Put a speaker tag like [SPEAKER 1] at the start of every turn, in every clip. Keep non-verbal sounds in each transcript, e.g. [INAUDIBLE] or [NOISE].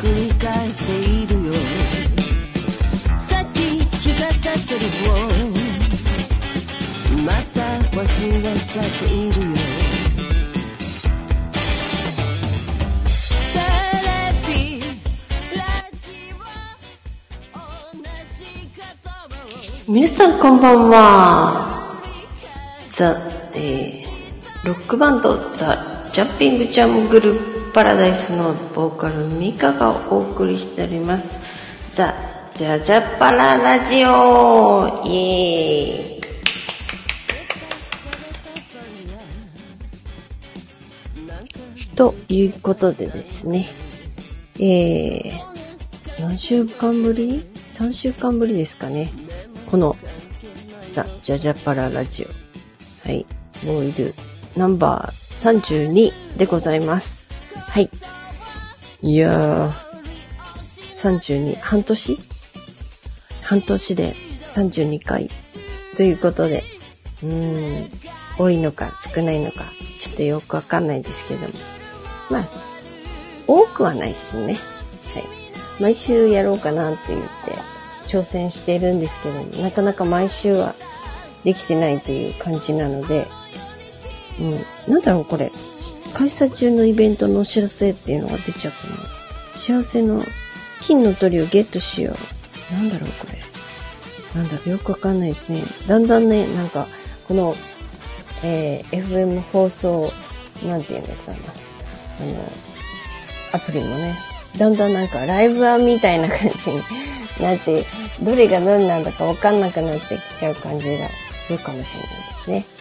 [SPEAKER 1] 繰り返しているよ。さっき違ったセリフをまた忘れちゃっているよ。
[SPEAKER 2] 皆さんこんばんは。ザ、えー、ロックバンドザ・ジャンピングジャングルパラダイスのボーカルミカがお送りしております。ザ・ジャジャパララジオイエーイということでですね、えー、何週間ぶり ?3 週間ぶりですかね。この、ザ・ジャジャパララジオ。はい。ボイルナンバー32でございます。はい。いやー、32、半年？半年で32回。ということで、うーん、多いのか少ないのか、ちょっとよくわかんないですけども。まあ、多くはないですね。はい。毎週やろうかなって言って、挑戦しているんですけども、なかなか毎週はできてないという感じなので、うん、なんだろうこれ、開催中のイベントのお知らせっていうのが出ちゃったの。幸せの金の鳥をゲットしよう。なんだろうこれ。なんだろうよくわかんないですね。だんだんね、なんか、この、えー FM 放送、なんて言うんですかね。あの、アプリもね、だんだんなんかライブアみたいな感じになって、どれがどれなんだかわかんなくなってきちゃう感じがするかもしれないですね。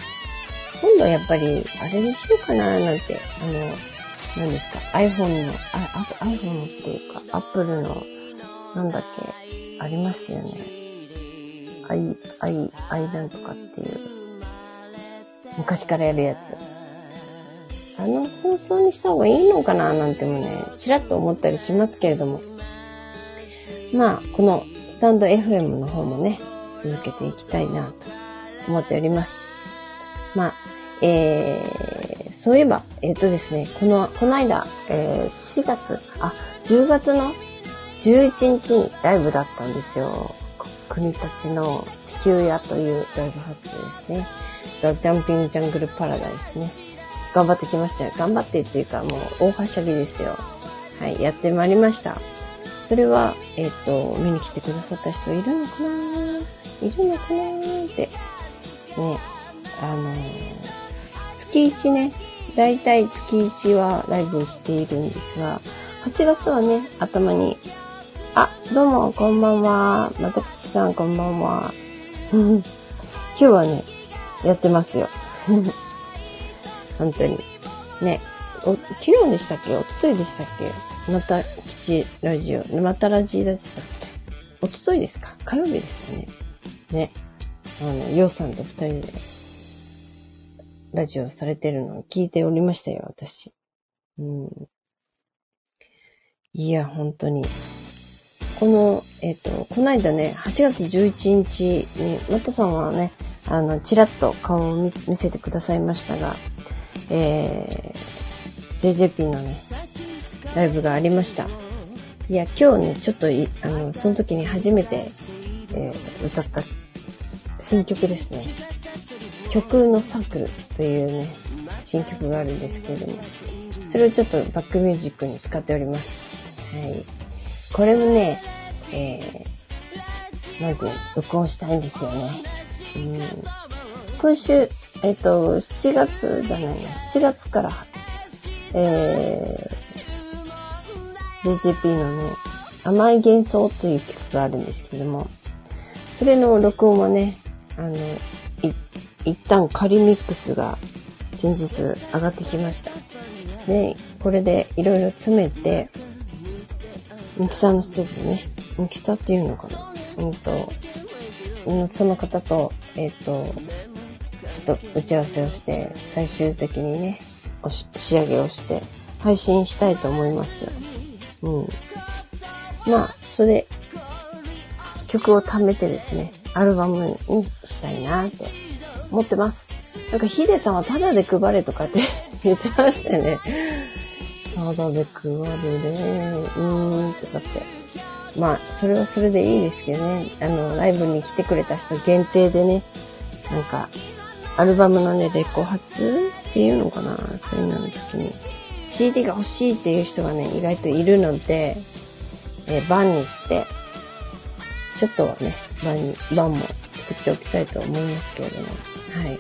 [SPEAKER 2] 今度はやっぱり、あれにしようかななんて、あの、何ですか、iPhone の、iPhone っていうか、Apple の、なんだっけ、ありますよね。i、i、i なんとかっていう、昔からやるやつ。あの放送にした方がいいのかななんてもね、ちらっと思ったりしますけれども。まあ、このスタンド FM の方もね、続けていきたいなと思っております。まあ、えー、そういえば、えっ、とですね、この、この間、えー、4月、あ、10月の11日にライブだったんですよ。国たちの地球屋というライブハウスですね。ザ・ジャンピング・ジャングル・パラダイスね。頑張ってきましたよ。頑張ってっていうか、もう大はしゃぎですよ。はい、やってまいりました。それは、えっ、と、見に来てくださった人いるのかな？いるのかなって。ね、あの月1ね、だいたい月1はライブをしているんですが、8月はね、頭に、あ、どうも、こんばんは。またくちさん、こんばんは。今日はね、やってますよ。[LAUGHS] 本当に。ね、お昨日でしたっけ？一昨日でしたっけ？また吉ラジオ、またラジでしたっけ？一昨日ですか？火曜日ですよね。ね。あの、ようさんと二人でラジオされてるのを聞いておりましたよ、私。うん。いや、本当に。この、えっ、と、この間ね、8月11日に、マタさんはね、あの、ちらっと顔を見せてくださいましたが、えー、JJP のね、ライブがありました。いや、今日ね、ちょっと、あの、その時に初めて、えー歌った新曲ですね。曲のサークルというね、新曲があるんですけれども、それをちょっとバックミュージックに使っております。はい。これもね、えー、なんていうの録音したいんですよね。うん。今週、えっ、と、7月じゃないな、7月から、えー、JJP のね、甘い幻想という曲があるんですけども、それの録音はね、あの、い、一旦仮ミックスが先日上がってきました。で、これでいろいろ詰めて、ミキサーの人とね、ミキサーっていうのかなうんと、その方と、えっ、と、ちょっと打ち合わせをして、最終的にね、おし仕上げをして、配信したいと思いますよ。うん。まあ、それで、曲を貯めてですね、アルバムにしたいなって思ってます。なんかヒデさんはタダで配れとかって [LAUGHS] 言ってましたよね。タダで配るね。うーん、とかって。まあ、それはそれでいいですけどね。あの、ライブに来てくれた人限定でね、なんか、アルバムのね、レコ発っていうのかなそういうのの時に。CD が欲しいっていう人がね、意外といるので、えー、バンにして、ちょっとはね、バンに、バンも作っておきたいと思いますけれども。はい。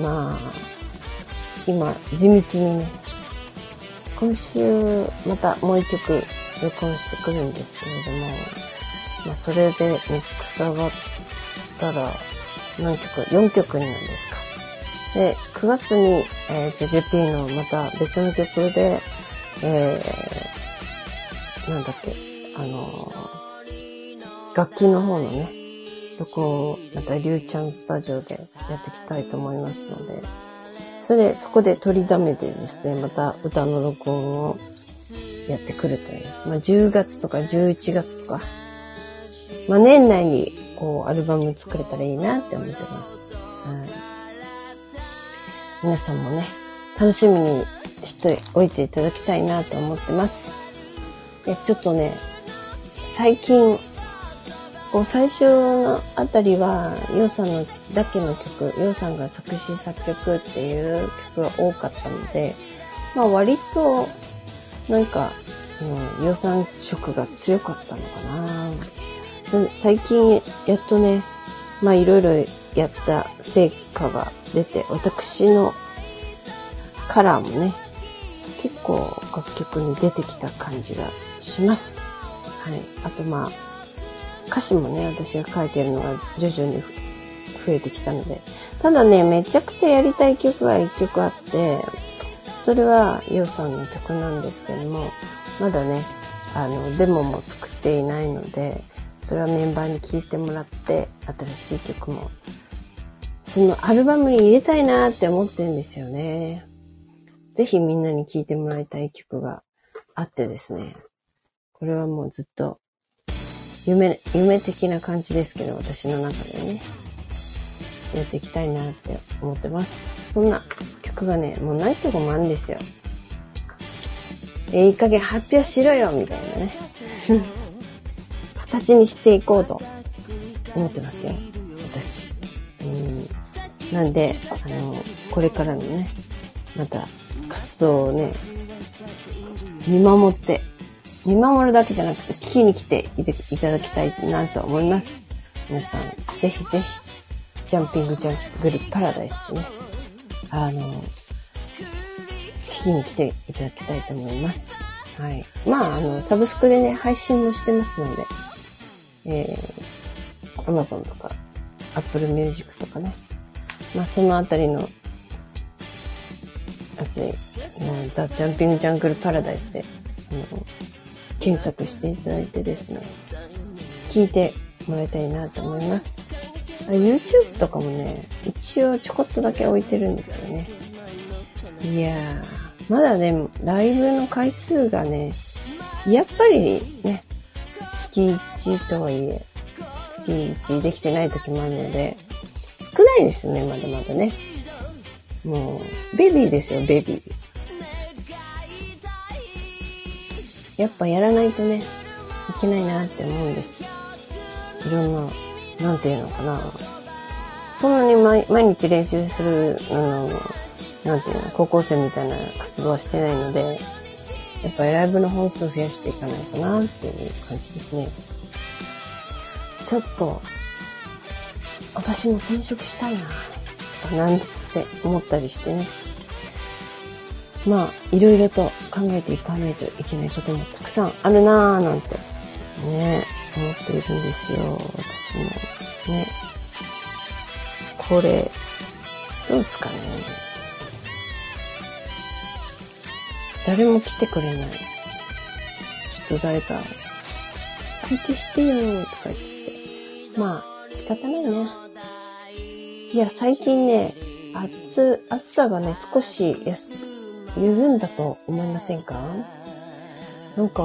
[SPEAKER 2] まあ、今、地道にね、今週、またもう一曲録音してくるんですけれども、まあ、それでミックス上がったら、何曲 ?4 曲になるんですか。で、9月に、えー、JJP のまた別の曲で、えー、なんだっけ、あのー楽器の方のね、録音をまたリュウちゃんスタジオでやっていきたいと思いますので、それで、そこで取りだめてですね、また歌の録音をやってくるという。まあ、10月とか11月とか、まあ、年内にこうアルバム作れたらいいなって思ってます。はい。皆さんもね、楽しみにしておいていただきたいなと思ってます。で、ちょっとね、最近、こう最初のあたりは、ヨウさんのだけの曲、ヨウさんが作詞作曲っていう曲が多かったので、まあ割と、なんか、うん、予算色が強かったのかな。最近、やっとね、まあいろいろやった成果が出て、私のカラーもね、結構楽曲に出てきた感じがします。はい。あとまあ、歌詞もね、私が書いてるのが徐々に増えてきたので。ただね、めちゃくちゃやりたい曲が一曲あって、それはヨウさんの曲なんですけども、まだね、あの、デモも作っていないので、それはメンバーに聴いてもらって、新しい曲も、そのアルバムに入れたいなって思ってんですよね。ぜひみんなに聴いてもらいたい曲があってですね。これはもうずっと夢、夢的な感じですけど、私の中でね、やっていきたいなって思ってます。そんな曲がね、もう何曲もあるんですよ。えいい加減発表しろよみたいなね。形にしていこうと思ってますよ。私。うん。なんで、あの、これからのね、また活動をね、見守って、見守るだけじゃなくて聞きに来ていただきたいなと思います。皆さん、ぜひぜひ、ジャンピングジャングルパラダイスね。あの、聞きに来ていただきたいと思います。はい。まあ、あの、サブスクでね、配信もしてますので、えー、Amazon とか、Apple Music とかね。まあ、そのあたりの、やつに、ザ・ジャンピング・ジャングル・パラダイスで、あの、検索していただいてですね、聞いてもらいたいなと思います。YouTube とかもね、一応ちょこっとだけ置いてるんですよね。いやー、まだね、ライブの回数がね、やっぱりね、月1とはいえ、月1できてない時もあるので、少ないですね、まだまだね。もう、ベビーですよ、ベビー。やっぱやらないとね、いけないなって思うんです。いろんな、なんていうのかな。そんなに毎毎日練習する、あの、なんていうの、高校生みたいな活動はしてないので、やっぱりライブの本数を増やしていかないかなっていう感じですね。ちょっと、私も転職したいな、なんて思ったりしてね。まあ、いろいろと考えていかないといけないこともたくさんあるなぁなんて、ね、思っているんですよ。私も。ね。これ、どうですかね。誰も来てくれない。ちょっと誰か、相手してよとか言って。まあ、仕方ないね。いや、最近ね、暑、暑さがね、少しやす緩んだと思いませんか？なんか、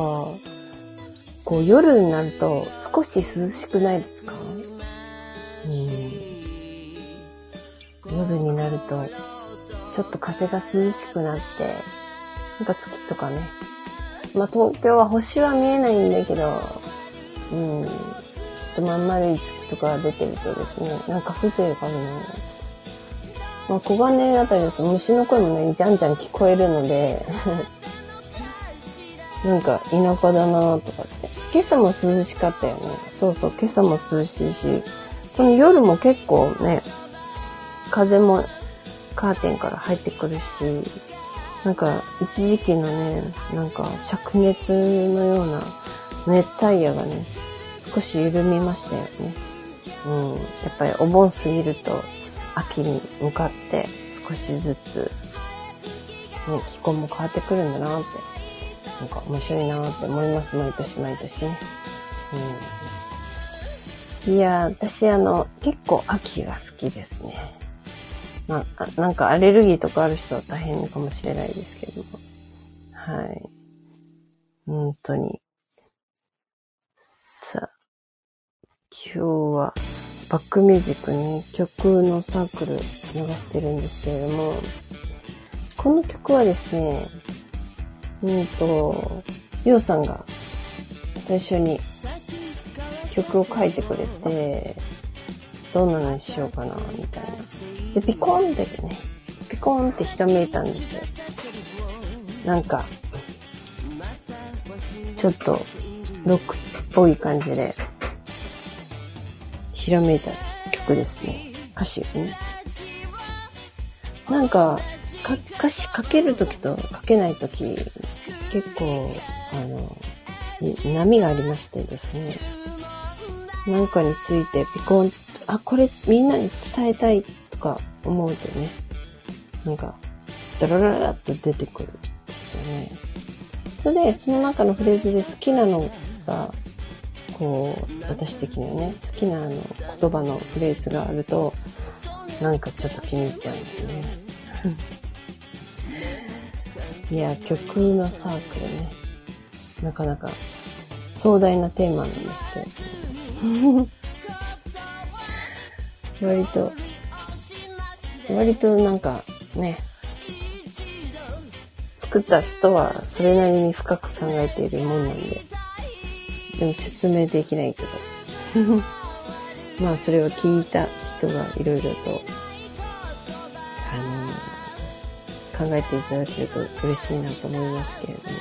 [SPEAKER 2] こう夜になると少し涼しくないですか？うん。夜になると、ちょっと風が涼しくなって、なんか月とかね。まあ東京は星は見えないんだけど、うん、ちょっとまん丸い月とか出てるとですね、なんか風情がね、まあ小金あたりだと虫の声もね、じゃんじゃん聞こえるので、[LAUGHS] なんか田舎だなとかって。今朝も涼しかったよね。そうそう、今朝も涼しいし、この夜も結構ね、風もカーテンから入ってくるし、なんか一時期のね、なんか灼熱のような熱帯夜がね、少し緩みましたよね。うん。やっぱりお盆過ぎると秋に向かって少しずつ、ね、気候も変わってくるんだなって、なんか面白いなって思います、毎年毎年ね。うん。いや、私あの、結構秋が好きですね。ま、あなんかアレルギーとかある人は大変かもしれないですけども。はい。本当に。さあ、今日はバックミュージックに曲のサークル流してるんですけれども、この曲はですね、うんと、ヨウさんが最初に曲を書いてくれて、どんなのにしようかな、みたいな。で、ピコンってね、ピコンってひらめいたんですよ。なんか、ちょっと、ロックっぽい感じで、ひらめいた曲ですね。歌詞をね。なんか、か歌詞書けるときと書けないとき、結構、あの、波がありましてですね。なんかについてピコンと、あ、これみんなに伝えたいとか思うとね、なんか、ダラララっと出てくるんですよね。それで、その中のフレーズで好きなのが、こう、私的にはね、好きなあの言葉のフレーズがあると、なんかちょっと気に入っちゃうんですね。[LAUGHS] いや、曲のサークルね、なかなか壮大なテーマなんですけれども。[LAUGHS] 割と、割となんかね、作った人はそれなりに深く考えているもんなんで、でも説明できないけど。[LAUGHS] まあそれを聞いた人がいろいろと、あの、考えていただけると嬉しいなと思いますけれども。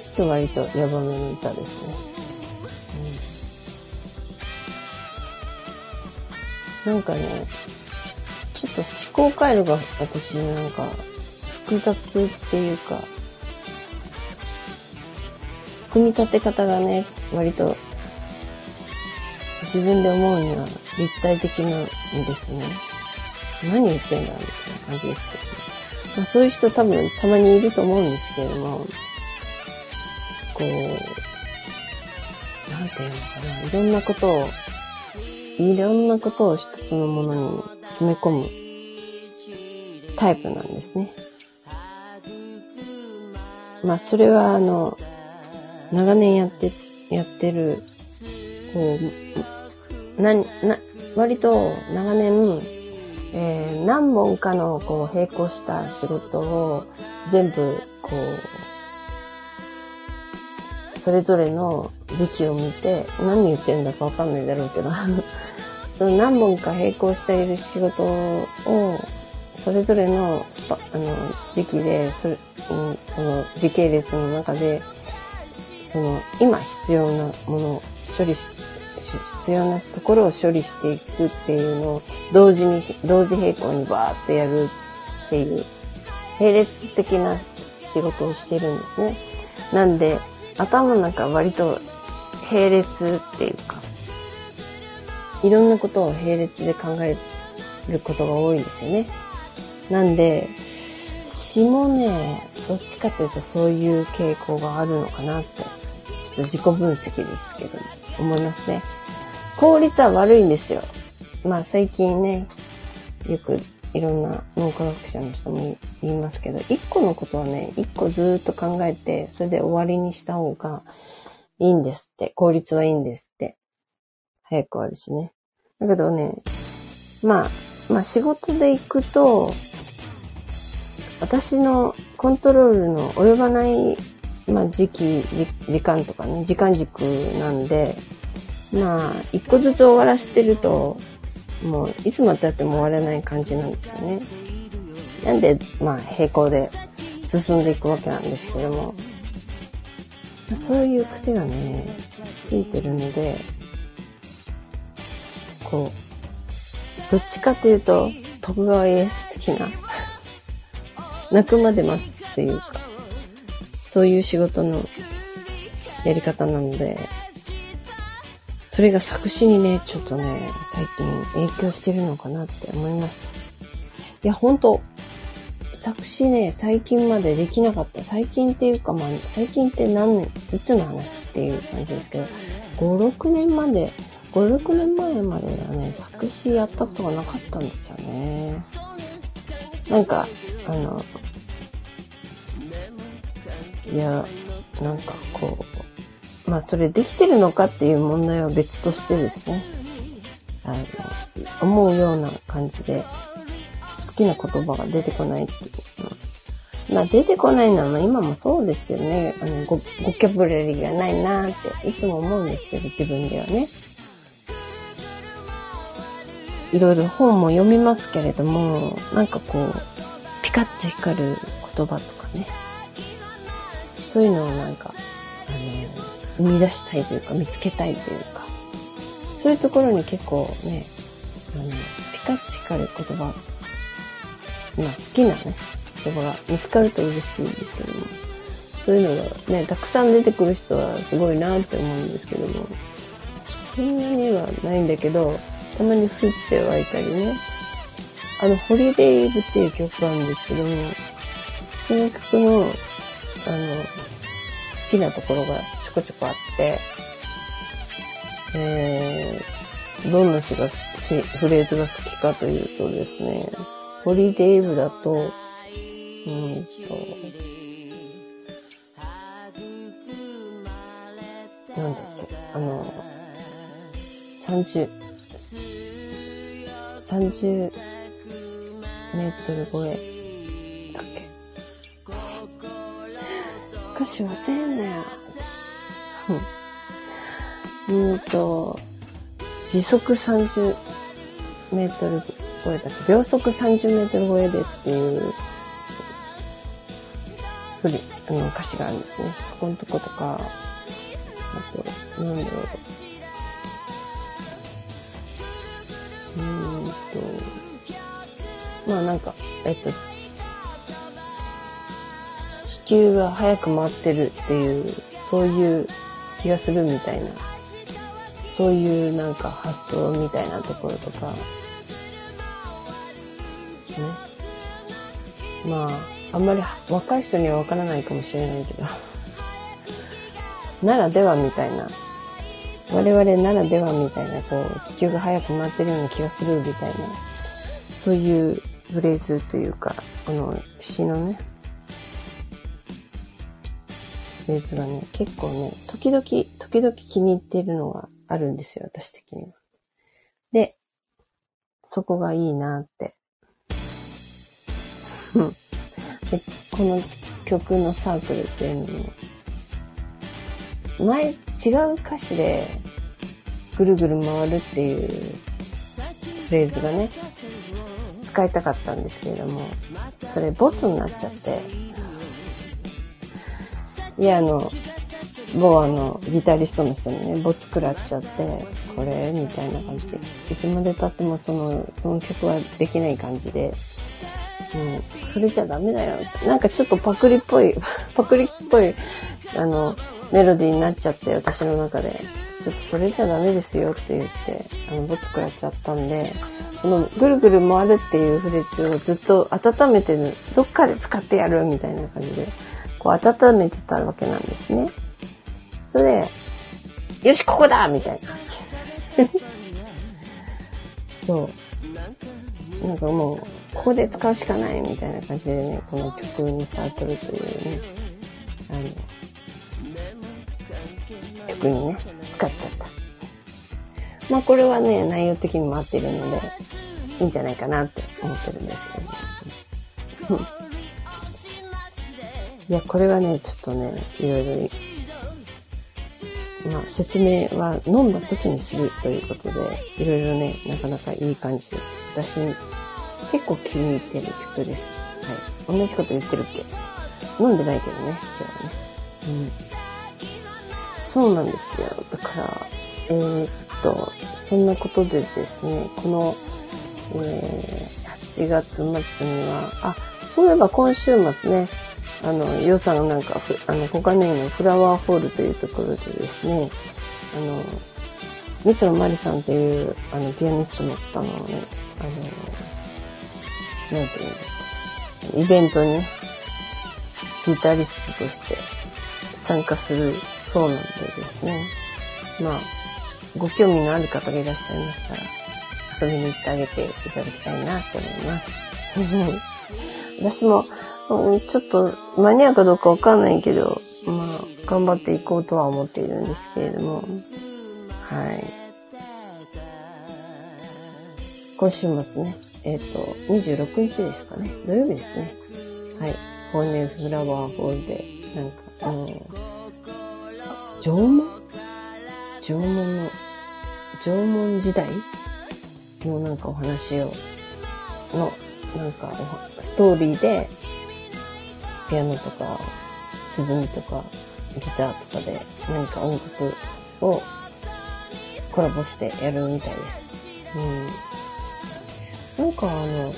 [SPEAKER 2] ちょっと割とヤバめの歌ですね。なんかね、ちょっと思考回路が私なんか複雑っていうか、組み立て方がね、割と自分で思うには立体的なんですね。何言ってんだみたいな感じですけど、まあ、そういう人多分たまにいると思うんですけれども、こう、なんていうのかな、いろんなことをいろんなことを一つのものに詰め込むタイプなんですね。まあ、それはあの、長年やって、やってる、こう、な、な、割と長年、えー、何本かのこう並行した仕事を全部こう、それぞれの時期を見て、何言ってるんだかわかんないだろうけど、[LAUGHS] その何本か並行している仕事を、それぞれのスパ、あの、時期で、それ、うん、その時系列の中で、その、今必要なものを処理し、必要なところを処理していくっていうのを同時に、同時並行にバーってやるっていう、並列的な仕事をしてるんですね。なんで、頭の中割と並列っていうか、いろんなことを並列で考えることが多いんですよね。なんで、詩もね、どっちかというとそういう傾向があるのかなって、と自己分析ですけど、思いますね。効率は悪いんですよ。まあ最近ね、よくいろんな脳科学者の人も言いますけど、一個のことはね、一個ずっと考えて、それで終わりにした方がいいんですって。効率はいいんですって。早く終わるしね。だけどね、まあ、まあ仕事で行くと、私のコントロールの及ばない、まあ時期、時間とかね、時間軸なんで、まあ、一個ずつ終わらせてると、もういつまでたっても終わらない感じなんですよね。なんで、まあ平行で進んでいくわけなんですけども、そういう癖がね、ついてるので、こう、どっちかというと、徳川家康的な、[LAUGHS] 泣くまで待つっていうか、そういう仕事のやり方なので、それが作詞にね、ちょっとね、最近影響してるのかなって思いました。いや、ほんと、作詞ね、最近までできなかった。最近っていうか、まあ、最近って何年、いつの話っていう感じですけど、5、6年まで、5、6年前まではね、作詞やったことがなかったんですよね。なんか、あの、いや、なんかこう、まあそれできてるのかっていう問題は別としてですね、あの、思うような感じで、好きな言葉が出てこないっていう。まあ出てこないのは今もそうですけどね、あのゴ、ゴキャブラリーがないなっていつも思うんですけど、自分ではね。いろいろ本も読みますけれども、なんかこう、ピカッと光る言葉とかね。そういうのをなんか、あの、生み出したいというか、見つけたいというか、そういうところに結構ね、あの、ピカッと光る言葉、まあ好きなね、言葉が見つかると嬉しいんですけども、そういうのがね、たくさん出てくる人はすごいなって思うんですけども、そんなにはないんだけど、たまに降って湧いたりね。あの、ホリデイブっていう曲があるんですけども、その曲の、あの、好きなところがちょこちょこあって、えー、どんな詩が、詩、フレーズが好きかというとですね、ホリデイブだと、うんと、なんだっけ、あの、30、30メートル超えだっけ？歌詞忘れんなよ。うんと、時速30メートル超えだっけ秒速30メートル超えでっていう、ふり、あの歌詞があるんですね。そこのとことか、あと、なんだろう。うーんと、まあなんか、えっと、球が早く回ってるっていう、そういう気がするみたいな、そういうなんか発想みたいなところとか、ね。まあ、あんまり若い人にはわからないかもしれないけど、ならではみたいな、我々ならではみたいな、こう、地球が早く回ってるような気がするみたいな、そういうフレーズというか、あの、詩のね、フレーズがね、結構ね、時々、時々気に入ってるのがあるんですよ、私的には。で、そこがいいなって。で、この曲のサークルっていうのも、前違う歌詞で、ぐるぐる回るっていうフレーズがね、使いたかったんですけれども、それボスになっちゃって、いや、あの、某あの、ギタリストの人にね、ボツ食らっちゃって、これ？みたいな感じで、いつまで経ってもその、その曲はできない感じで、うん、それじゃダメだよ。なんかちょっとパクリっぽい、[LAUGHS] パクリっぽい、あの、メロディーになっちゃって、私の中で。ちょっとそれじゃダメですよって言って、あの、ボツ食らっちゃったんで、このぐるぐる回るっていうフレーズをずっと温めてる、どっかで使ってやるみたいな感じで、こう温めてたわけなんですね。それで、よし、ここだみたいな。[LAUGHS] そう。なんかもう、ここで使うしかないみたいな感じでね、この曲にサークルというね、あの、曲にね、使っちゃった。まあこれはね、内容的にも合ってるので、いいんじゃないかなって思ってるんですけどね。いや、これはね、ちょっとね、いろいろ、まあ、説明は飲んだ時にするということで、いろいろね、なかなかいい感じで。私、結構気に入ってる曲です。はい。同じこと言ってるっけ？飲んでないけどね、今日はね。うん。そうなんですよ。だから、えーっと、そんなことでですね、この、えー、8月末には、あ、そういえば今週末ね、あの、予算なんか、あの、小金井のフラワーホールというところでですね、あの、ミスのマリさんっていう、あの、ピアニストの方のね、あの、なんていうんですか、イベントに、ギタリストとして参加するそうなんでですね、まあ、ご興味のある方がいらっしゃいましたら、遊びに行ってあげていただきたいなと思います。[LAUGHS] 私も、うんちょっと間に合うかどうかわかんないけど、まあ、頑張っていこうとは思っているんですけれども、はい。今週末ね、えっ、と、26日ですかね、土曜日ですね。はい。コーネルフラワーホールで、なんか、あの、縄文？縄文の、縄文時代？のなんかお話を、の、なんかストーリーで、ピアノとか、鼓とか、ギターとかで何か音楽をコラボしてやるみたいです。うん。なんかあの、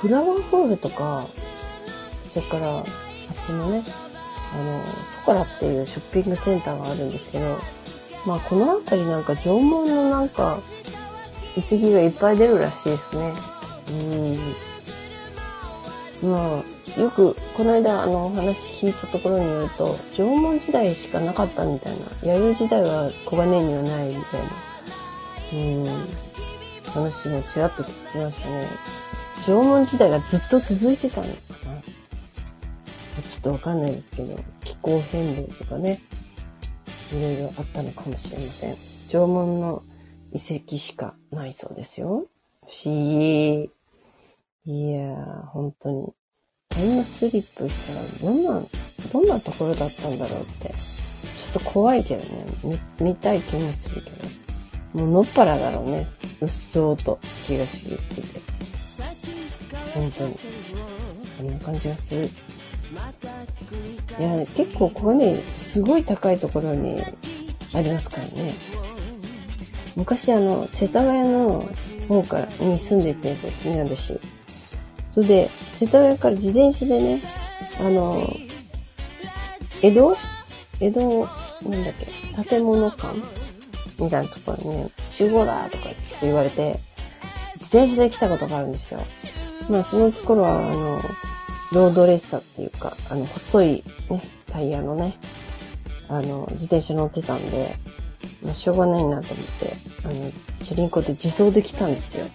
[SPEAKER 2] フラワーホールとか、それから、あっちのね、あの、ソコラっていうショッピングセンターがあるんですけど、まあこの辺りなんか縄文のなんか遺跡がいっぱい出るらしいですね。うん。まあ、よくこの間あのお話聞いたところによると、縄文時代しかなかったみたいな。弥生時代は小金にはないみたいな。うん。話もちらっと聞きましたね。縄文時代がずっと続いてたのかな。ちょっとわかんないですけど、気候変動とかね、いろいろあったのかもしれません。縄文の遺跡しかないそうですよ。不思議。いやー、本当に。タイムスリップしたら、どんな、どんなところだったんだろうって。ちょっと怖いけどね。見、見たい気もするけど。もうのっぱらだろうね。うっそうと気が茂ってて。本当に。そんな感じがする。いや、結構ここね、すごい高いところにありますからね。昔あの、世田谷の方からに住んでてですね、私。それで、世田谷から自転車でね、あの、江戸？江戸、なんだっけ、建物館みたいなところにね、集合だとか言われて、自転車で来たことがあるんですよ。まあその頃は、あの、ロードレッサーっていうか、あの、細いね、タイヤのね、あの、自転車乗ってたんで、まあ、しょうがないなと思って、あの、チャリンコで自走できたんですよ。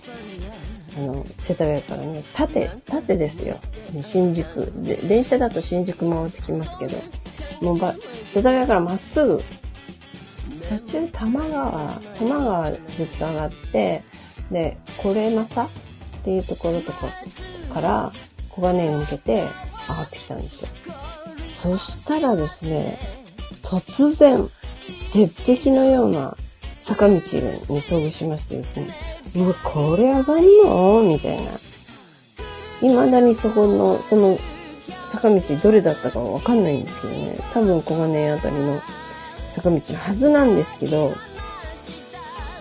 [SPEAKER 2] あの、世田谷からね、縦、縦ですよ。新宿。で、電車だと新宿回ってきますけど、もうば、世田谷からまっすぐ、途中、多摩川、多摩川ずっと上がって、で、コレマサっていうところとかから、小金井に向けて上がってきたんですよ。そしたらですね、突然、絶壁のような坂道に遭遇しましてですね、うわ、これ上がんのみたいな。未だにそこの、その坂道どれだったかわかんないんですけどね、多分小金井あたりの坂道のはずなんですけど、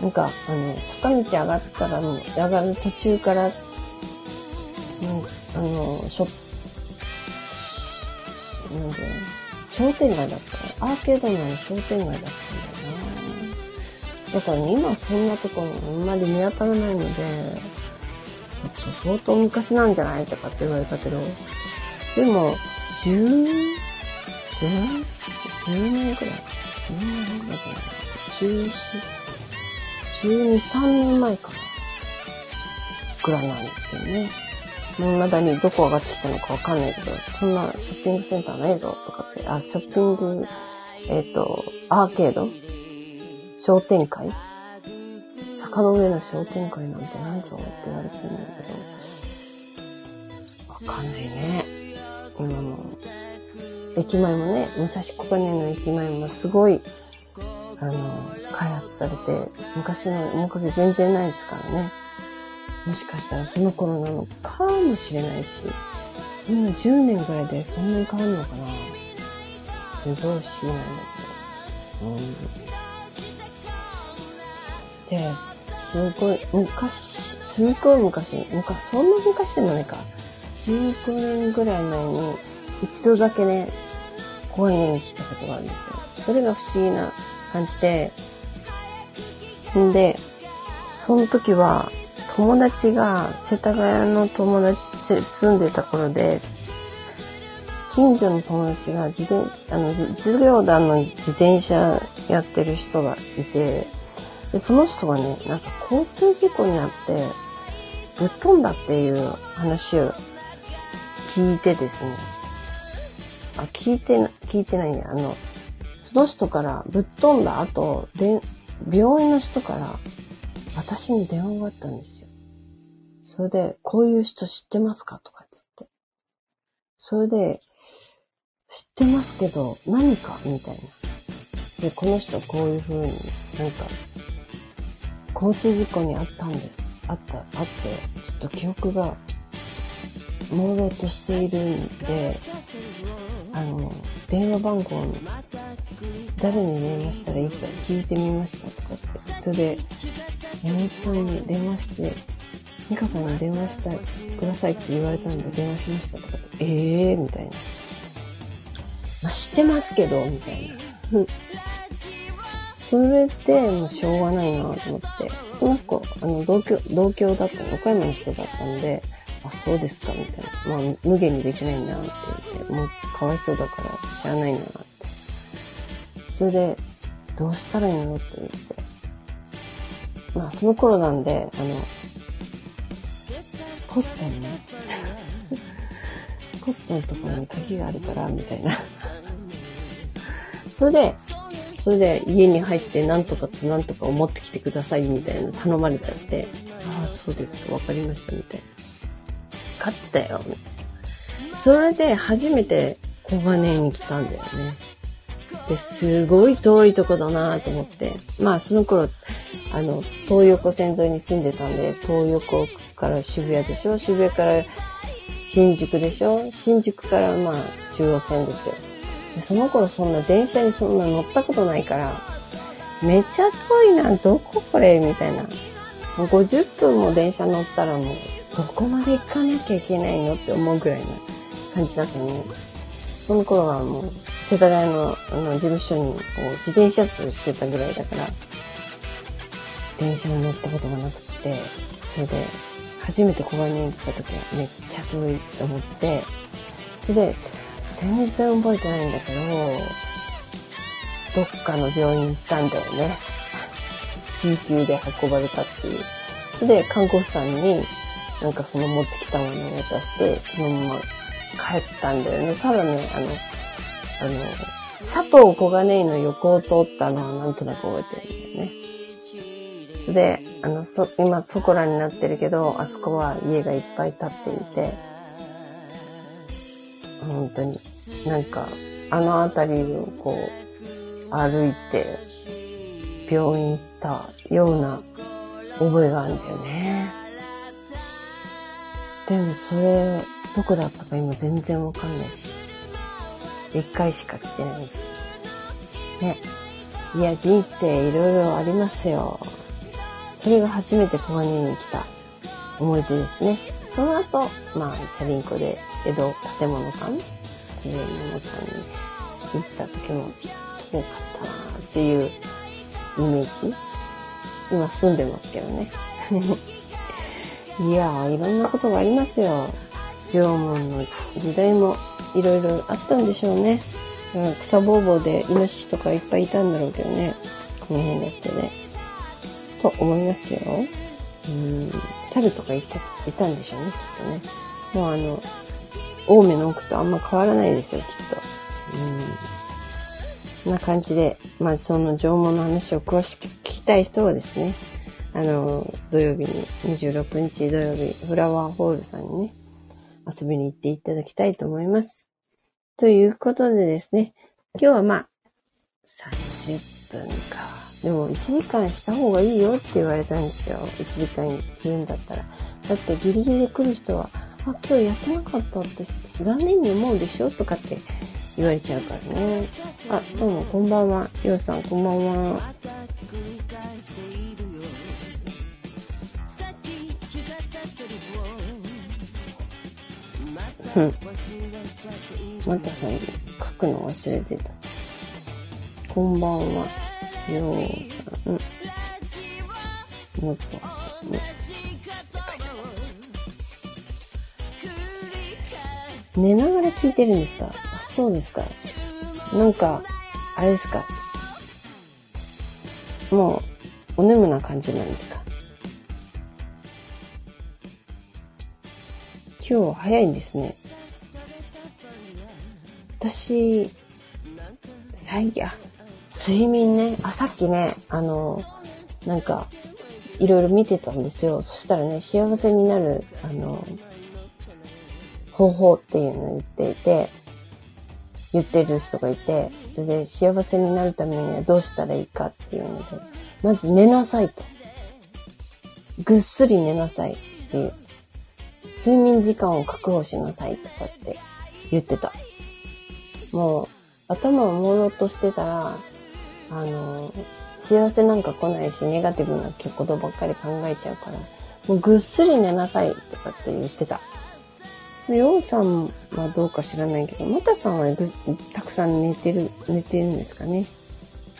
[SPEAKER 2] なんか、あの、坂道上がったらもう、上がる途中から、うん、あの、ショップ、なんだろう商店街だった。アーケード内の商店街だったんだ。だからね、今そんなところあんまり見当たらないので、ちょっと相当昔なんじゃないとかって言われたけど、でも、10、10、年くらい ?10 年くらいじゃない14、12、3年前かな。くらいなんですけどね。もう未だにどこ上がってきたのかわかんないけど、そんなショッピングセンターないぞとかって、あ、ショッピング、えっ、と、アーケード？商店会？坂の上の商店会なんてないぞって言われてるんだけど、わかんないね。今も。駅前もね、武蔵小金井の駅前もすごい、あの、開発されて、昔の面影全然ないですからね。もしかしたらその頃なのかもしれないし、そんな10年ぐらいでそんなに変わるのかな。すごい不思議なんだけど。うん。で、すごい、昔、すごい昔、昔、そんな昔でもないか。15年ぐらい前に、一度だけね、公園に来たことがあるんですよ。それが不思議な感じで、んで、その時は、友達が、世田谷の友達、住んでた頃で、近所の友達が自転、あの、実業団の自転車やってる人がいて、で、その人がね、なんか交通事故になって、ぶっ飛んだっていう話を聞いてですね。あ、聞いて、聞いてないね。あの、その人からぶっ飛んだ後、で、病院の人から私に電話があったんですよ。それで、こういう人知ってますかとかつって。それで、知ってますけど、何か？みたいな。で、この人こういう風になんか、交通事故にあったんです。あった、あって、ちょっと記憶が、朦朧としているんで、あの、電話番号に、誰に電話したらいいか聞いてみましたとかって、それで、山本さんに電話して、美香さんに電話したい、くださいって言われたんで電話しましたとかって、ええー、みたいな。まあ、知ってますけど、みたいな。それで、もうしょうがないなと思って、その子、あの、同居、同居だったの、岡山の人だったんで、あ、そうですか、みたいな。まあ、無限にできないんだって言って、もうかわいそうだから知らないんだなって。それで、どうしたらいいのって言って。まあ、その頃なんで、あの、ポストにね、[LAUGHS] ポストのところに鍵があるから、みたいな。それで、それで家に入ってなんとかとなんとかを持ってきてくださいみたいな頼まれちゃって、ああ、そうですか、わかりましたみたいな。勝ったよ、みたいな。それで初めて小金井に来たんだよね。で、すごい遠いとこだなと思って。まあ、その頃、あの、東横線沿いに住んでたんで、東横から渋谷でしょ？渋谷から新宿でしょ？新宿からまあ、中央線ですよ。その頃そんな電車にそんな乗ったことないから、めっちゃ遠いな、どここれみたいな。もう50分も電車乗ったらもう、どこまで行かなきゃいけないのって思うぐらいな感じだったのね。その頃はもう、世田谷のあの事務所にこう自転車通してたぐらいだから、電車に乗ったことがなくて、それで、初めて小金に来た時はめっちゃ遠いと思って、それで、全然覚えてないんだけど、どっかの病院行ったんだよね。救急で運ばれたっていう。それで、看護師さんに、なんかその持ってきたものを渡して、そのまま帰ったんだよね。ただね、あの、あの、佐藤小金井の横を通ったのはなんとなく覚えてるんだよね。それで、あの、そ、今、そこらになってるけど、あそこは家がいっぱい建っていて、本当に、なんか、あの辺りをこう、歩いて、病院行ったような覚えがあるんだよね。でもそれ、どこだったか今全然わかんないし。一回しか来てないし。ね。いや、人生いろいろありますよ。それが初めて小金に来た思い出ですね。その後、まあ、チャリンコで江戸建物館建物館に行った時も遠かったなっていうイメージ。今住んでますけどね。いやー、いろんなことがありますよ。縄文の時代もいろいろあったんでしょうね。草ぼうぼうでイノシシとかいっぱいいたんだろうけどね。この辺だってね。と思いますよ。うん、猿とかいたいたんでしょうね、きっとね。もうあの、青梅の奥とあんま変わらないですよ、きっと。うん。こんな感じで、まあその縄文の話を詳しく聞きたい人はですね、あの、土曜日に、26日土曜日、フラワーホールさんにね、遊びに行っていただきたいと思います。ということでですね、今日はまあ、30分か。でも1時間した方がいいよって言われたんですよ。1時間にするんだったら。だってギリギリで来る人は、あ、今日やってなかったって残念に思うでしょ？とかって言われちゃうからね。あ、どうもこんばんは。ようさんこんばんは。うん。またさん、書くの忘れてた。こんばんは。ようさん。またさん。寝ながら聞いてるんですか？あそうですか。なんか、あれですか。もう、お眠な感じなんですか？今日早いんですね。私、最近、あ、睡眠ね、あ、さっきね、あの、なんか、いろいろ見てたんですよ。そしたらね、幸せになる、あの、方法っていうのを言っていて、言ってる人がいて、それで幸せになるためにはどうしたらいいかっていうので、まず寝なさいと。ぐっすり寝なさいっていう。睡眠時間を確保しなさいとかって言ってた。もう、頭を朦朧としてたら、あの、幸せなんか来ないし、ネガティブなことばっかり考えちゃうから、もうぐっすり寝なさいとかって言ってた。ようさんはどうか知らないけど、またさんはたくさん寝てる、寝てるんですかね。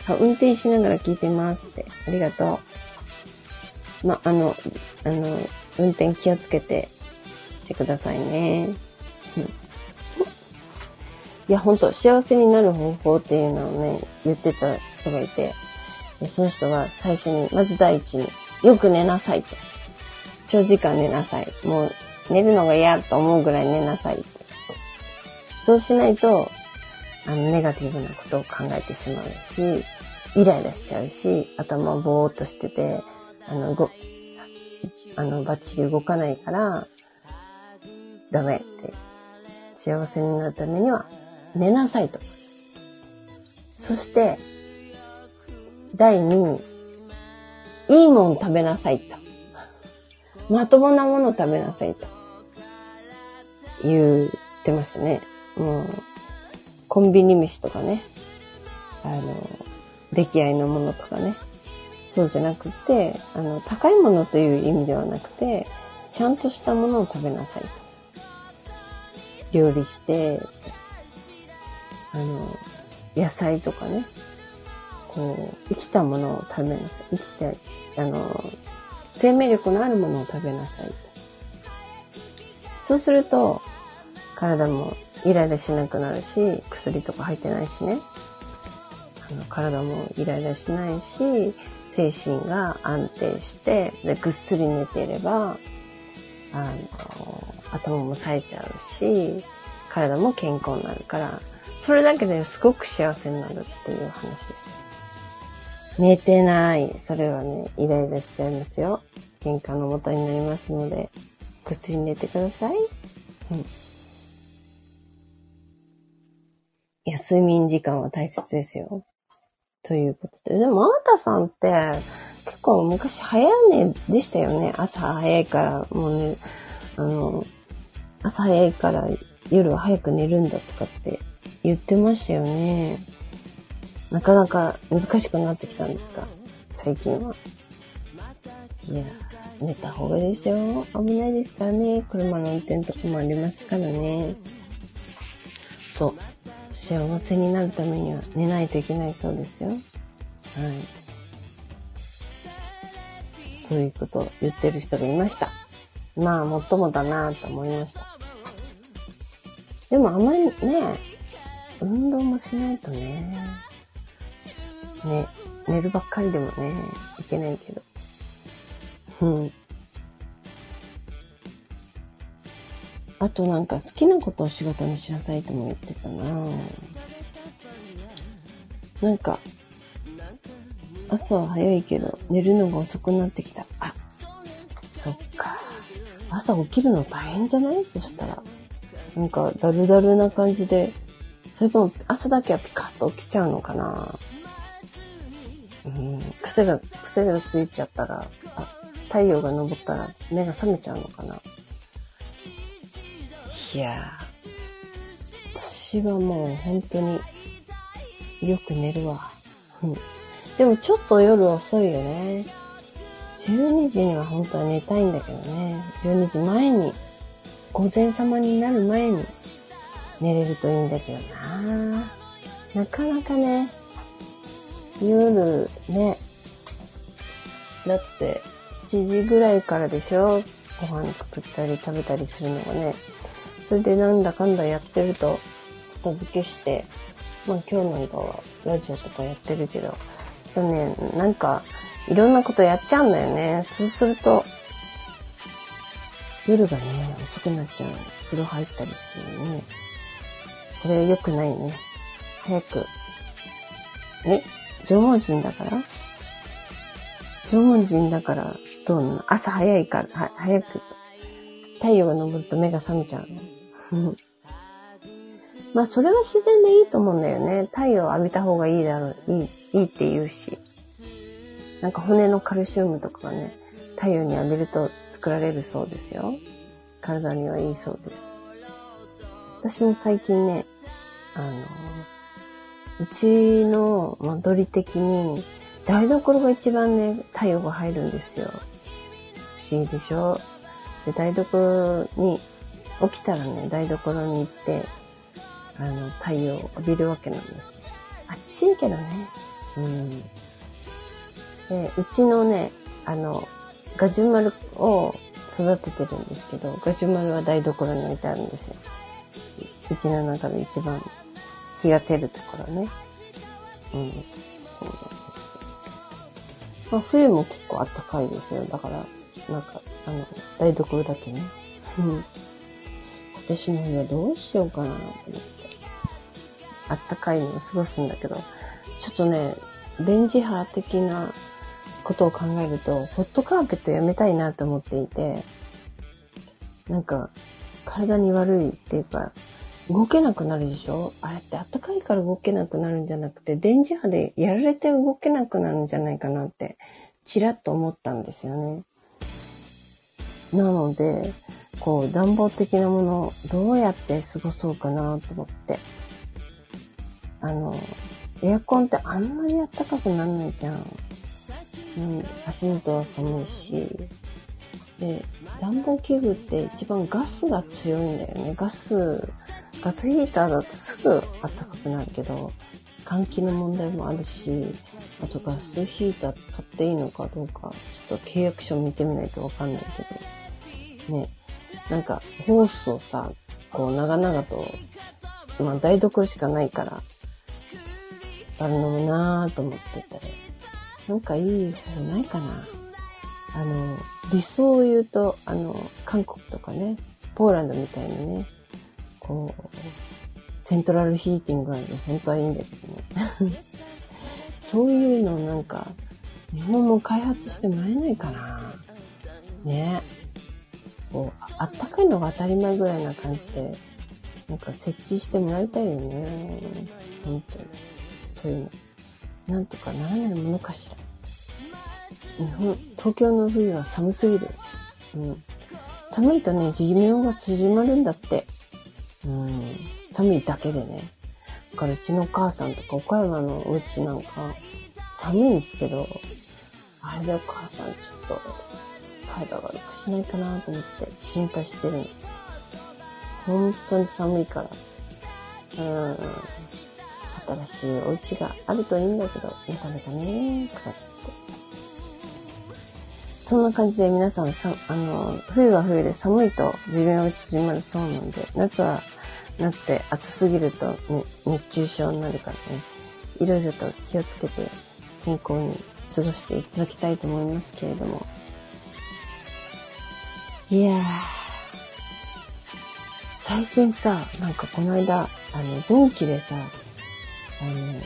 [SPEAKER 2] あ運転しながら聞いてますって。ありがとう。ま、あの、あの、運転気をつけてしてくださいね。いや、ほんと、幸せになる方法っていうのをね、言ってた人がいて、その人が最初に、まず第一に、よく寝なさいと。長時間寝なさい。もう、寝るのが嫌と思うぐらい寝なさい。そうしないと、あの、ネガティブなことを考えてしまうし、イライラしちゃうし、頭ぼーっとしてて、あの、ご、あの、バッチリ動かないから、ダメって。幸せになるためには、寝なさいと。そして、第2に、いいもん食べなさいと。まともなもの食べなさいと。言ってましたね。もう、コンビニ飯とかね。あの、出来合いのものとかね。そうじゃなくて、あの、高いものという意味ではなくて、ちゃんとしたものを食べなさいと。料理して、あの、野菜とかね。こう、生きたものを食べなさい。生きて、あの、生命力のあるものを食べなさい。そうすると、体もイライラしなくなるし、薬とか入ってないしね。あの体もイライラしないし、精神が安定して、でぐっすり寝ていれば、あの、頭も冴えちゃうし、体も健康になるから、それだけですごく幸せになるっていう話です。寝てない。それはね、イライラしちゃいますよ。喧嘩のもとになりますので、ぐっすり寝てください。うん。いや、睡眠時間は大切ですよ。ということで。でも、あなたさんって、結構昔早寝でしたよね。朝早いから、もうね、あの、朝早いから夜は早く寝るんだとかって言ってましたよね。なかなか難しくなってきたんですか？最近は。いや、寝た方がいいですよ。危ないですからね。車の運転とかもありますからね。そう。幸せになるためには寝ないといけないそうですよ。はい。そういうことを言ってる人がいました。まあ、もっともだなと思いました。でもあまりね、運動もしないとね。ね、寝るばっかりでもね、いけないけど。うん。あとなんか好きなことを仕事にしなさいとも言ってたななんか、朝は早いけど、寝るのが遅くなってきた。あ、そっか。朝起きるの大変じゃない？そしたら。なんか、だるだるな感じで。それとも、朝だけはピカッと起きちゃうのかな？うん、癖が、癖がついちゃったら、あ、太陽が昇ったら目が覚めちゃうのかな？いや、私はもう本当によく寝るわ。うん。でもちょっと夜遅いよね。12時には本当は寝たいんだけどね。12時前に、午前様になる前に寝れるといいんだけどな。なかなかね、夜ね、だって7時ぐらいからでしょ？ご飯作ったり食べたりするのがね。それでなんだかんだやってると、片付けして、まあ今日なんかはラジオとかやってるけど、とね、なんかいろんなことやっちゃうんだよね。そうすると、夜がね、遅くなっちゃう。風呂入ったりするね。これ良くないね。早く。え？縄文人だから？縄文人だから、どうなの？朝早いから、は、早く、太陽が昇ると目が覚めちゃう。まあ、それは自然でいいと思うんだよね。太陽浴びた方がいいだろう、いい、いいって言うし。なんか骨のカルシウムとかがね、太陽に浴びると作られるそうですよ。体にはいいそうです。私も最近ね、あの、うちの間取り的に、台所が一番ね、太陽が入るんですよ。不思議でしょ？で、台所に、起きたらね、台所に行って、あの、太陽を浴びるわけなんですよ。あっちいけどね。うん。で、うちのね、あの、ガジュマルを育ててるんですけど、ガジュマルは台所に置いてあるんですよ。うちの中で一番日が照るところね。うん、そうなんです。まあ、冬も結構暖かいですよ。だから、なんか、あの、台所だけね。うん。今年の冬はどうしようかなと思って。あったかいのを過ごすんだけど、ちょっとね、電磁波的なことを考えると、ホットカーペットやめたいなと思っていて、なんか、体に悪いっていうか、動けなくなるでしょ？あれって暖かいから動けなくなるんじゃなくて、電磁波でやられて動けなくなるんじゃないかなって、ちらっと思ったんですよね。なので、こう、暖房的なものをどうやって過ごそうかなと思って。あの、エアコンってあんまり暖かくならないじゃん。うん、足元は寒いし。で、暖房器具って一番ガスが強いんだよね。ガス、ガスヒーターだとすぐ暖かくなるけど、換気の問題もあるし、あとガスヒーター使っていいのかどうか、ちょっと契約書見てみないとわかんないけど。ね。なんか、ホースをさ、こう長々と、まあ台所しかないから、あるのもなぁと思ってたら、なんかいい方ないかな。あの、理想を言うと、あの、韓国とかね、ポーランドみたいにね、こう、セントラルヒーティングがあるの本当はいいんだけどね。[LAUGHS] そういうのなんか、日本も開発してもらえないかな。ね。こう、あったかいのが当たり前ぐらいな感じで、なんか設置してもらいたいよね。本当に。そういうの。なんとかならないものかしら。日本、東京の冬は寒すぎる。うん。寒いとね、寿命が縮まるんだって。うん。寒いだけでね。だからうちのお母さんとか岡山のお家なんか、寒いんですけど、あれでお母さんちょっと、体悪くしないかなと思って心配してる。本当に寒いから。うん。新しいお家があるといいんだけど、なかなかね、とかって。そんな感じで皆さんさ、あの、冬は冬で寒いと寿命が縮まるそうなんで、夏は夏で暑すぎると、ね、熱中症になるからね、いろいろと気をつけて健康に過ごしていただきたいと思いますけれども。いやー、最近さ、なんかこの間、あの、ドンキでさ、あの、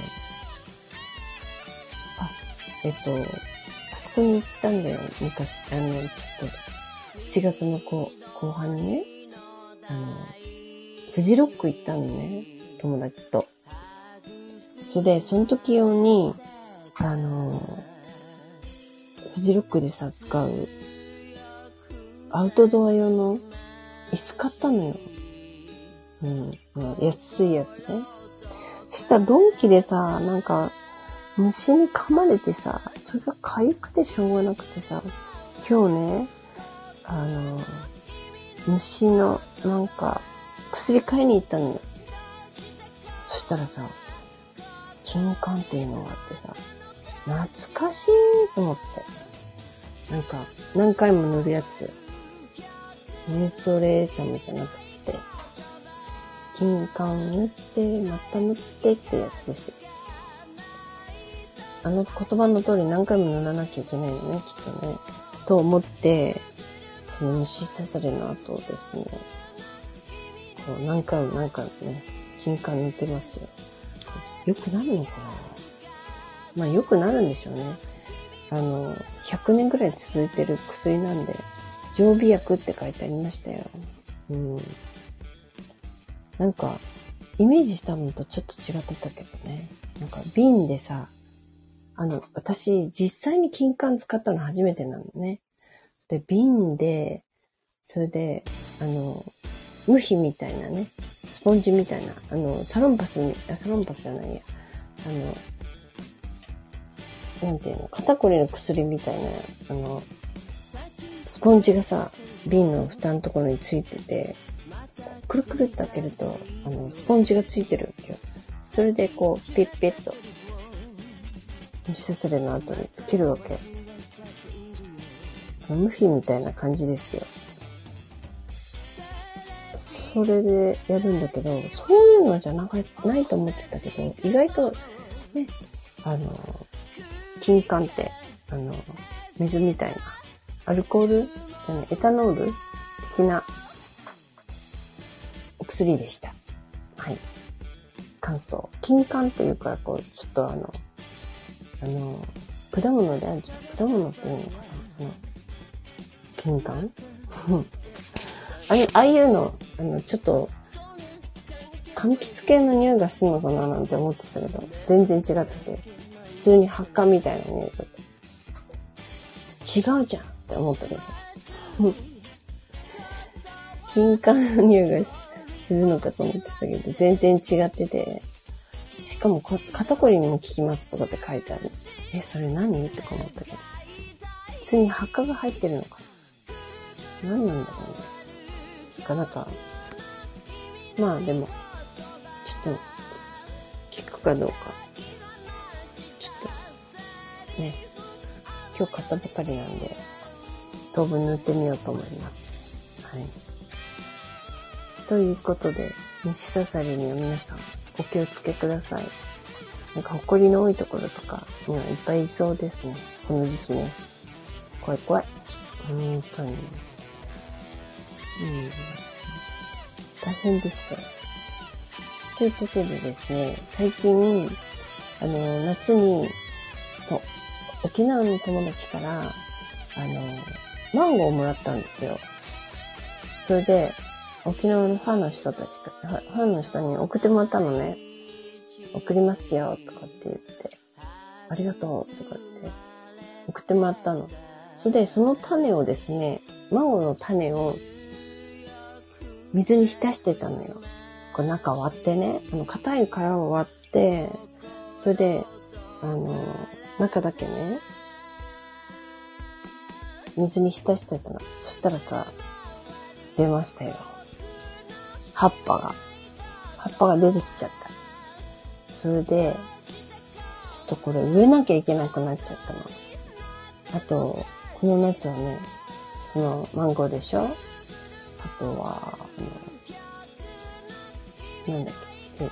[SPEAKER 2] あ、えっと、あそこに行ったんだよ、昔。あの、ちょっと、7月の後後半にね、あの、フジロック行ったのね、友達と。それで、その時用に、あの、フジロックでさ、使う、アウトドア用の椅子買ったのよ。うん、安いやつね。そしたらドンキでさ、なんか、虫に噛まれてさ、それが痒くてしょうがなくてさ、今日ね、あの、虫の、なんか、薬買いに行ったのよ。そしたらさ、金柑っていうのがあってさ、懐かしいと思って。なんか、何回も塗るやつ。メンソレータムじゃなくて、金柑塗って、また塗ってってやつですよ。あの言葉の通り何回も塗らなきゃいけないよね、きっとね。と思って、その虫刺されの後ですね、こう何回も何回もね、金柑塗ってますよ。よくなるのかな？まあよくなるんでしょうね。あの、100年ぐらい続いてる薬なんで、常備薬って書いてありましたよ。うん。なんか、イメージしたのとちょっと違ってたけどね。なんか瓶でさ、あの、私、実際に金柑使ったの初めてなのね。で、瓶で、それで、あの、無比みたいなね、スポンジみたいな、あの、サロンパスに、あ、サロンパスじゃないや、あの、なんていうの、肩こりの薬みたいな、あの、スポンジがさ、瓶の蓋のところについてて、くるくるって開けると、あの、スポンジがついてるわけよ。それでこう、ピッピッと、虫刺されの後につけるわけ。無比みたいな感じですよ。それでやるんだけど、そういうのじゃなかないと思ってたけど、意外と、ね、あの、金柑って、あの、水みたいな、アルコール、あのエタノール的なお薬でした。はい。感想。金柑っていうか、こう、ちょっとあの、あの、果物であるじゃん。果物っていうのかなあの、金柑 [LAUGHS] ああああいうの、あの、ちょっと、柑橘系の匂いがするのかななんて思ってたけど、全然違ってて、普通に発火みたいな匂いだった。違うじゃんって思ったけど。[LAUGHS] 金柑の匂いがするのかと思ってたけど、全然違ってて、しかも肩こりにも効きますとかって書いてある。え、それ何？とか思ったけど。普通に発火が入ってるのかな何なんだろうね。なかなか。まあでも、ちょっと、効くかどうか。ちょっと、ね。今日買ったばかりなんで、当分塗ってみようと思います。はい。ということで、虫刺されには皆さんお気をつけください。なんか、埃の多いところとかにはいっぱいいそうですね。この時期ね。怖い怖い。本当に。うん。大変でしたよ。ということでですね、最近、あの、夏に、と、沖縄の友達から、あの、マンゴーをもらったんですよ。それで、沖縄のファンの人たちか、ファンの人に送ってもらったのね。送りますよ、とかって言って。ありがとう、とかって送ってもらったの。それで、その種をですね、マンゴーの種を水に浸してたのよ。こう中割ってね、あの、硬い皮を割って、それで、あの、中だけね、水に浸してたの。そしたらさ、出ましたよ。葉っぱが。葉っぱが出てきちゃった。それで、ちょっとこれ植えなきゃいけなくなっちゃったの。あと、この夏はね、そのマンゴーでしょ？あとは、あの、なんだっけ、えっ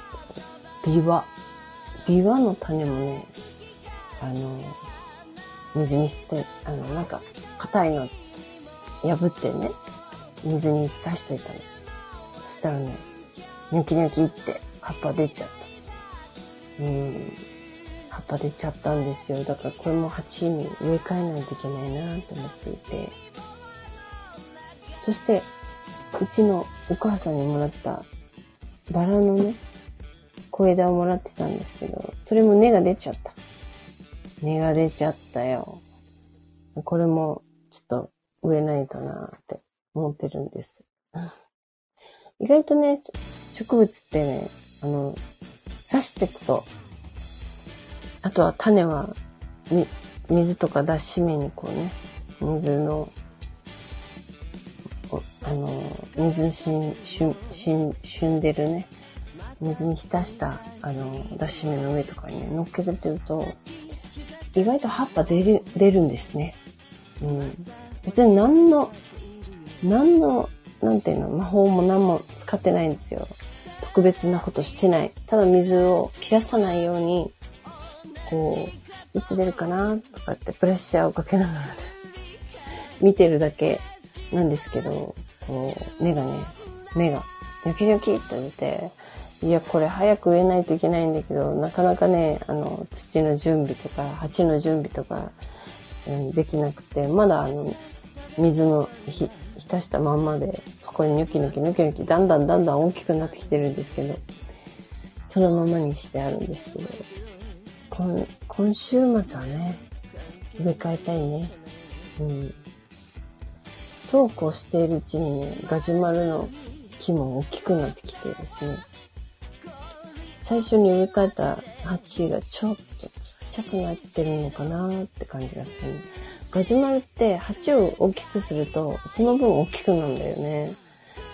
[SPEAKER 2] と、ビワ。ビワの種もね、あの、水にして、あの、なんか、硬いの破ってね、水に浸しといたの。そしたらね、ニョキニョキって葉っぱ出ちゃった。うん。葉っぱ出ちゃったんですよ。だからこれも鉢に植え替えないといけないなと思っていて。そして、うちのお母さんにもらったバラのね、小枝をもらってたんですけど、それも根が出ちゃった。根が出ちゃったよ。これもちょっと植えないとなって思ってるんです。[LAUGHS] 意外とね、植物ってね、あの、刺していくと、あとは種は、み、水とか脱脂面にこうね、水の、あの、水にしん、しゅん、しん、旬でるね、水に浸した、あの、脱脂面の上とかにね、乗っけてると、意外と葉っぱ出る、出るんですね。うん。別に何の、何の、なんていうの、魔法も何も使ってないんですよ。特別なことしてない。ただ水を切らさないように、こう、いつ出るかなとかってプレッシャーをかけながら [LAUGHS] 見てるだけなんですけど、こう、根がね、芽がニョキニョキっと出て、いや、これ早く植えないといけないんだけど、なかなかね、あの、土の準備とか、鉢の準備とか、できなくて、まだあの、水のひ浸したまんまで、そこにニョキニョキニョキニョキ、だんだんだんだん大きくなってきてるんですけど、そのままにしてあるんですけど、今今週末はね、植え替えたいね。うん。そうこうしているうちにね、ガジュマルの木も大きくなってきてですね、最初に植え替えた鉢がちょっとちっちゃくなってるのかなって感じがする。ガジュマルって鉢を大きくすると、その分大きくなるんだよね。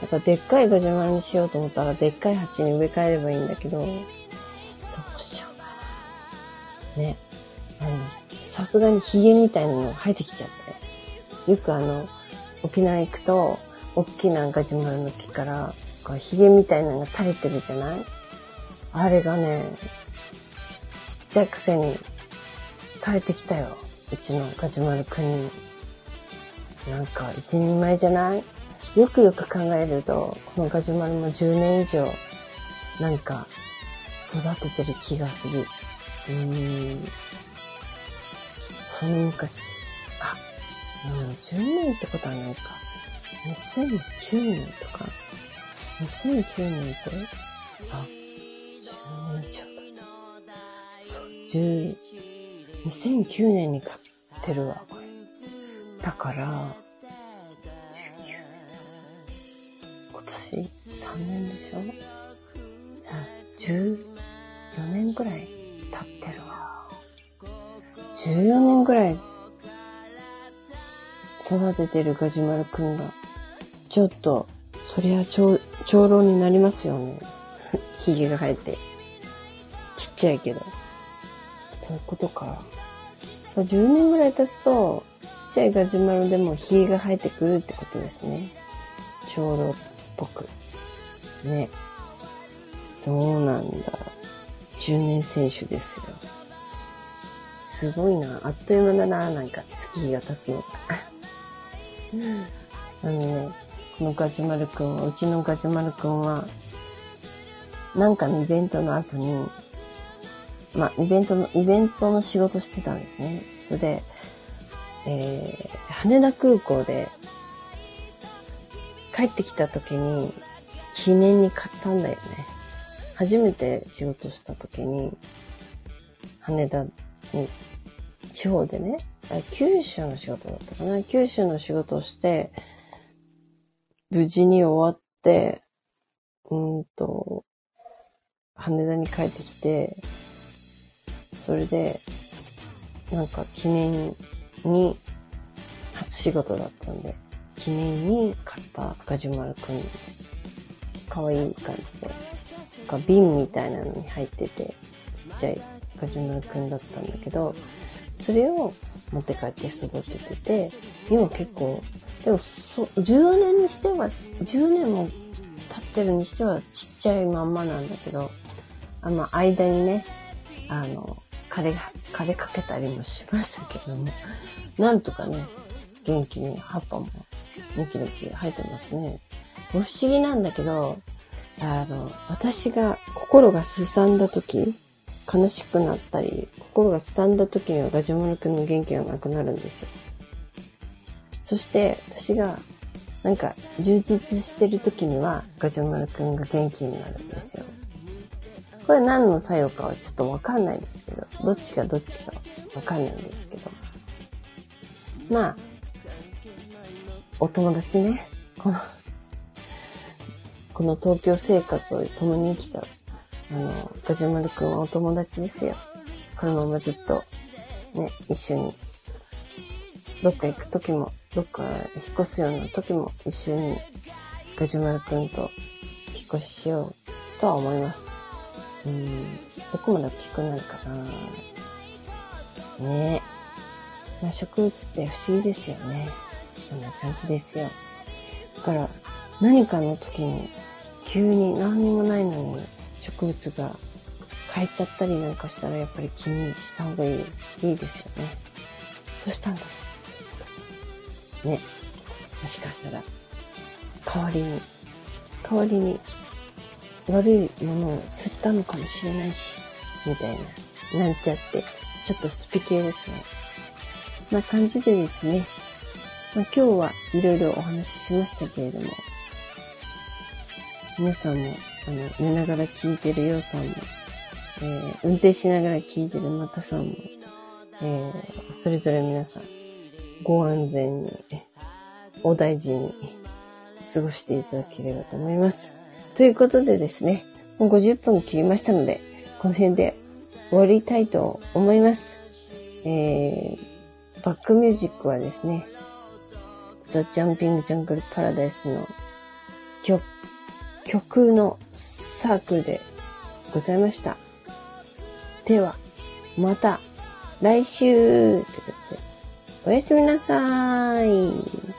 [SPEAKER 2] だからでっかいガジュマルにしようと思ったら、でっかい鉢に植え替えればいいんだけど、どうしようかな。ね。あの、さすがにヒゲみたいなの生えてきちゃって。よくあの、沖縄行くと、大きなガジュマルの木から、こうヒゲみたいなのが垂れてるじゃない？あれがね、ちっちゃいくせに垂れてきたよ。うちのガジュマルくんに。なんか一人前じゃない？よくよく考えると、このガジュマルも10年以上、なんか、育ててる気がする。うーん。その昔、あ、うん、10年ってことはないか。2009年とか。2009年って、あ、年以上だ。そう、10、2009年に買ってるわ、これ。だから、今年3年でしょ、14年ぐらい経ってるわ。14年ぐらい育ててるガジュマルくんが、ちょっと、そりゃ長、長老になりますよね。[LAUGHS] ひげが生えて。ちっちゃいけど。そういうことか。10年ぐらい経つと、ちっちゃいガジュマルでもひげが生えてくるってことですね。長老っぽく。ね。そうなんだ。10年選手ですよ。すごいな。あっという間だな。なんか月日が経つのが。[LAUGHS] あのね、このガジュマルくんは、うちのガジュマルくんは、なんかのイベントの後に、まあ、イベントの、イベントの仕事してたんですね。それで、えー、羽田空港で、帰ってきた時に、記念に買ったんだよね。初めて仕事した時に、羽田に、地方でね、九州の仕事だったかな。九州の仕事をして、無事に終わって、うんと、羽田に帰ってきて、それで、なんか記念に、初仕事だったんで、記念に買ったガジュマルくんです。かわいい感じで。なんか瓶みたいなのに入ってて、ちっちゃいガジュマルくんだったんだけど、それを持って帰って育ててて、今結構、でもそ、10年にしては、10年も経ってるにしてはちっちゃいまんまなんだけど、あの、間にね、あの、枯れ、枯れかけたりもしましたけども、なんとかね、元気に葉っぱもニキニキ生えてますね。不思議なんだけど、あの、私が心がすさんだ時、悲しくなったり、心がすさんだ時にはガジュマルくんの元気がなくなるんですよ。そして私がなんか充実してる時にはガジュマルくんが元気になるんですよ。これ何の作用かはちょっとわかんないですけど、どっちがどっちかわかんないんですけど。まあ、お友達ね、このこの東京生活を共に生きた、あの、ガジュマルくんはお友達ですよ。このままずっと、ね、一緒に、どっか行く時も、どっか引っ越すような時も一緒にガジュマルくんと引っ越ししようとは思います。うん、どこまで大きくなるかなねまあ、植物って不思議ですよね。そんな感じですよ。だから、何かの時に急に何にもないのに植物が変えちゃったりなんかしたらやっぱり気にした方がいい、いいですよね。どうしたんだろうね。もしかしたら、代わりに、代わりに悪いものを吸ったのかもしれないし、みたいな、なんちゃって、ちょっとスピ系ですね。な感じでですね、まあ、今日はいろいろお話ししましたけれども、皆さんも、あの、寝ながら聞いてるようさんも、えー、運転しながら聞いてるまたさんも、えー、それぞれ皆さん、ご安全に、お大事に過ごしていただければと思います。ということでですね、もう50分切りましたので、この辺で終わりたいと思います。えー、バックミュージックはですね、ザ・ジャンピング・ジャングル・パラダイスの曲、曲のサークルでございました。では、また来週ということで、おやすみなさーい。